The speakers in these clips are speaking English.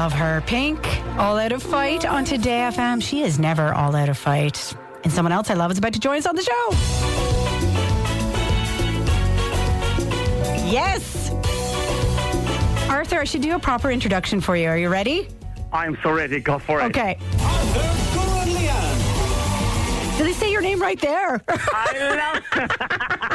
love her. Pink, all out of fight on Today FM. She is never all out of fight. And someone else I love is about to join us on the show. Yes. Arthur, I should do a proper introduction for you. Are you ready? I'm so ready. Go for it. Okay. Arthur Gourounlian. Did they say your name right there? I love.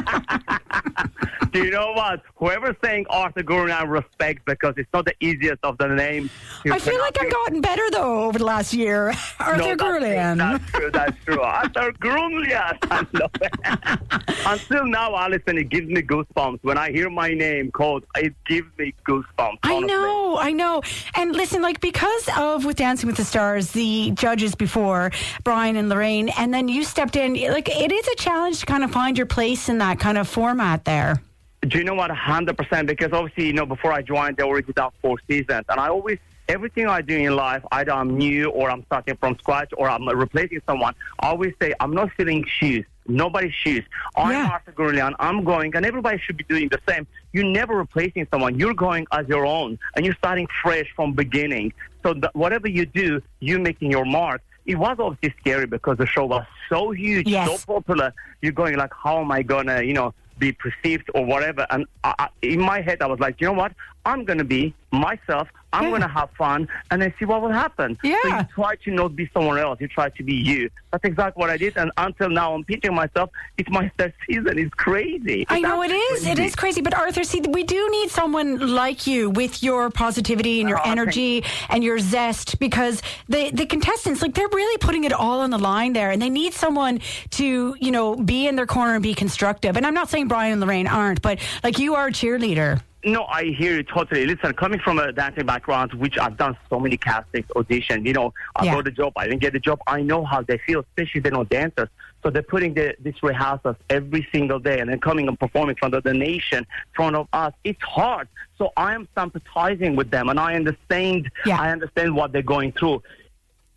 Do you know what? Whoever's saying Arthur Gurun, I respect because it's not the easiest of the names. I feel like I've gotten better though over the last year. Arthur No, that's, Gourounlian. that's true. That's true. Arthur Gourounlian. I love it. Until now, Alison, it gives me goosebumps when I hear my name called. It gives me goosebumps. I know, I know. And listen, like because of with Dancing with the Stars, the judges before Brian and Lorraine, and then you stepped in. Like it is a challenge to kind of find your place in that kind of format there. Do you know what? 100%. Because obviously, you know, before I joined, they already done four seasons. And I always, everything I do in life, either I'm new or I'm starting from scratch or I'm replacing someone, I always say, I'm not filling shoes. Nobody's shoes. I'm Yeah. Arthur Gourounlian. I'm going, and everybody should be doing the same. You're never replacing someone. You're going as your own, and you're starting fresh from beginning. So whatever you do, you're making your mark. It was obviously scary because the show was so huge, Yes. so popular. You're going like, how am I gonna, you know, be perceived or whatever? And I, I, in my head, I was like, you know what? I'm gonna be myself. I'm Yeah. gonna have fun, and then see what will happen. So Yeah. you try to not be someone else. You try to be you. That's exactly what I did. And until now, I'm pinching myself. It's my third season. It's crazy. I know it is. It crazy. is crazy. But Arthur, see, we do need someone like you with your positivity and your Oh, energy and your zest because the the contestants, like, they're really putting it all on the line there, and they need someone to, you know, be in their corner and be constructive. And I'm not saying Brian and Lorraine aren't, but like you are a cheerleader. No, I hear you totally. Listen, coming from a dancing background, which I've done so many castings, auditions, you know, I Yeah. got the job, I didn't get the job. I know how they feel, especially they're not dancers. So they're putting the, this rehearsals every single day and then coming and performing in front of the nation, in front of us. It's hard. So I am sympathizing with them and I understand, Yeah. I understand what they're going through.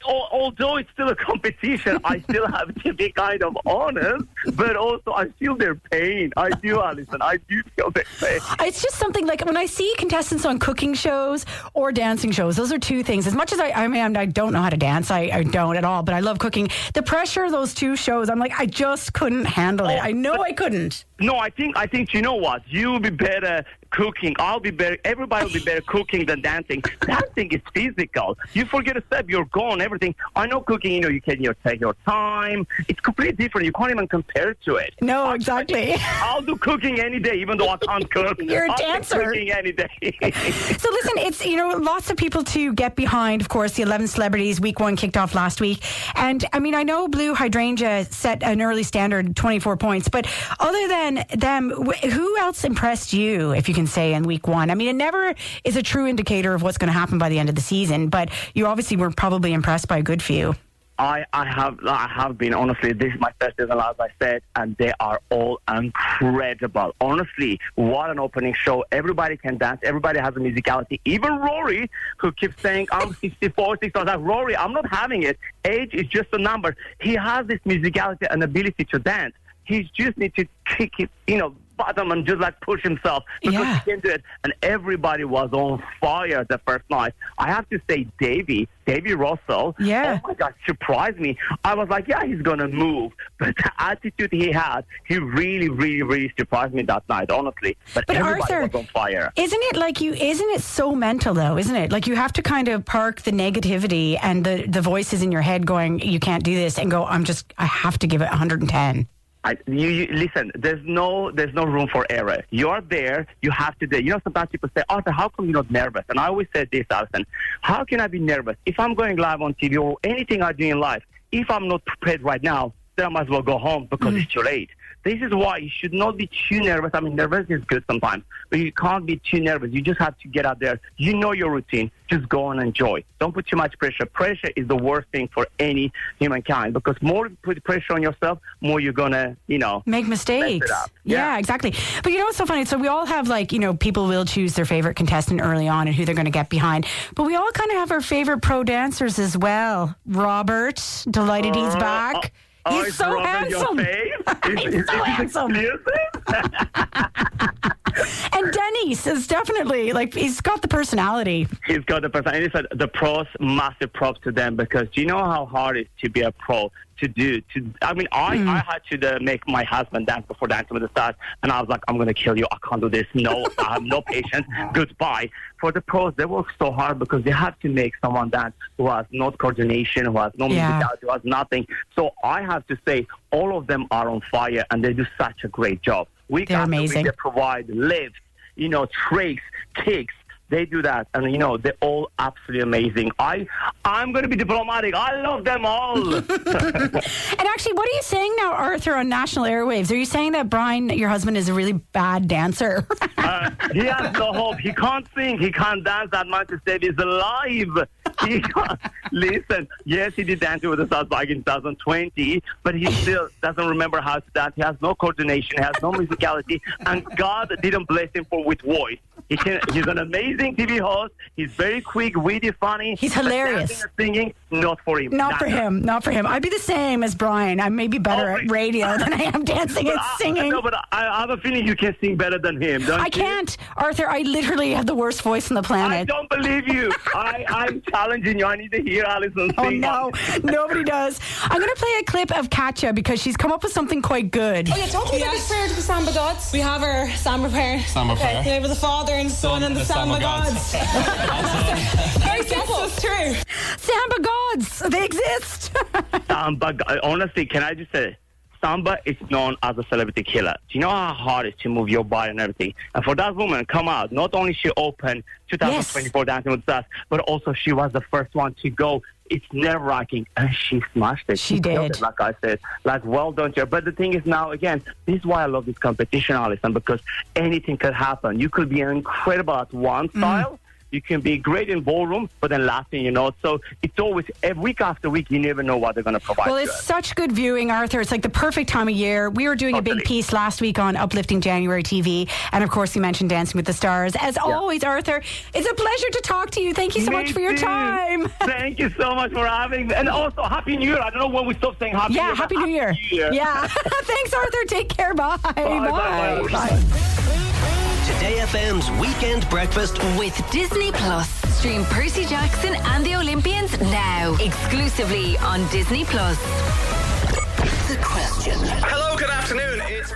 Al- Although it's still a competition, I still have to be kind of honest, but also I feel their pain. I do, Alison. I do feel their pain. It's just something like when I see contestants on cooking shows or dancing shows, those are two things. As much as I, I mean, I don't know how to dance, I, I don't at all, but I love cooking. The pressure of those two shows, I'm like, I just couldn't handle it. Oh, I know I couldn't. No, I think I think you know what? You'll be better cooking. I'll be better. Everybody will be better cooking than dancing. dancing is physical. You forget a step, you're gone. Everything. I know cooking. You know, you can you know, take your time. It's completely different. You can't even compare to it. No, exactly. I'll do cooking any day, even though I can't cook. You're a I'll dancer. Cooking any day. So listen, it's you know lots of people to get behind. Of course, the eleven celebrities week one kicked off last week, and I mean I know Blue Hydrangea set an early standard, twenty four points, but other than them, who else impressed you, if you can say, in week one? I mean, it never is a true indicator of what's going to happen by the end of the season, but you obviously were probably impressed by a good few. I, I have I have been honestly this is my first season as I said and they are all incredible. Honestly what an opening show. Everybody can dance. Everybody has a musicality. Even Rory who keeps saying I'm 64 64 like Rory I'm not having it. Age is just a number. He has this musicality and ability to dance. He just needs to kick his you know bottom and just like push himself because Yeah. he can do it and everybody was on fire the first night I have to say Davy Davy Russell oh Yeah. oh my God, surprised me. I was like, yeah, he's going to move. But the attitude he had, he really, really, really surprised me that night, honestly. But, But everybody Arthur, was on fire. Isn't it like you? Isn't it so mental though? Isn't it like you have to kind of park the negativity and the the voices in your head going, "You can't do this," and go, "I'm just, I have to give it 110." I, you, you, listen, there's no, there's no room for error. You're there, you have to do. You know, sometimes people say, Arthur, how come you're not nervous? And I always say this, Alison, how can I be nervous? If I'm going live on TV or anything I do in life, if I'm not prepared right now, then I might as well go home because mm. it's too late. This is why you should not be too nervous. I mean, nervous is good sometimes, but you can't be too nervous. You just have to get out there. You know your routine. Just go and enjoy. Don't put too much pressure. Pressure is the worst thing for any humankind because more you put pressure on yourself, more you're gonna, you know, Make mistakes. Yeah. Yeah. exactly. But you know what's so funny? So we all have like, you know, people will choose their favorite contestant early on and who they're going to get behind. But we all kind of have our favorite pro dancers as well. Robert, delighted he's Uh, back. Oh, he's so handsome. Fave? He's so handsome. And Denny, nice. It's definitely like he's got the personality. He's got the personality. And he said the pros, massive props to them because do you know how hard it is to be a pro? To do, to I mean, I, Hmm. I had to uh, make my husband dance before dancing with the stars, and I was like, I'm gonna kill you. I can't do this. No, I have no patience. Goodbye. For the pros, they work so hard because they have to make someone dance who has no coordination, who has no Yeah. musicality, who has nothing. So I have to say, all of them are on fire, and they do such a great job. We They're amazing. they provide lifts, you know, tricks, kicks. They do that, and you know they're all absolutely amazing. I, I'm going to be diplomatic. I love them all. And actually, what are you saying now, Arthur, on national airwaves? Are you saying that Brian, your husband, is a really bad dancer? uh, he has no hope. He can't sing. He can't dance that much. Instead, he's alive. He can't. Listen, yes, he did Dancing with the Stars back in 2020, but he still doesn't remember how to dance. He has no coordination. He has no musicality, and God didn't bless him for with voice. He can, he's an amazing TV host. He's very quick, witty, funny. He's hilarious. dancing and singing, not for him. Not for Nah, nah. him. Not for him. I'd be the same as Brian. I may be better Oh, at radio than I am dancing and I- singing. No, but I, I have a feeling you can sing better than him. Don't I you? can't, Arthur. I literally have the worst voice on the planet. I don't believe you. I, I'm challenging you. I need to hear Alison Oh sing. no, nobody does. I'm going to play a clip of Katya because she's come up with something quite good. Oh yeah, talk to me about this prayer to the Samba gods. We have our Samba prayer. Samba prayer. In the name of the Father and the Son and the, Samba, gods. Very simple. It's true. Samba gods, they exist. Samba, honestly, can I just say, Samba is known as a celebrity killer. Do you know how hard it is to move your body and everything? And for that woman come out, not only she opened 2024 Dancing with the Stars, but also she was the first one to go. It's nerve wracking, and she smashed it. She killed did. it, like I said, like well done, to her. But the thing is now, again, this is why I love this competition, Alison, because anything could happen. You could be incredible at one Mm. style. You can be great in ballroom, but then last thing you know, so it's always every week after week. You never know what they're going to provide. Well, it's us. such good viewing, Arthur. It's like the perfect time of year. We were doing a big piece last week on Uplifting January TV. And of course, you mentioned Dancing with the Stars. As always, Arthur, it's a pleasure to talk to you. Thank you so Me much for your too. time. Thank you so much for having me. And also, Happy New Year. I don't know when we stop saying Happy New Yeah, Year. but Happy New Year. Year. Yeah. Thanks, Arthur. Take care. Bye. Bye. bye, bye. Bye. Today FM's Weekend Breakfast with Disney Plus. Stream Percy Jackson and the Olympians now, exclusively on Disney Plus. The question. Hello, good afternoon. It's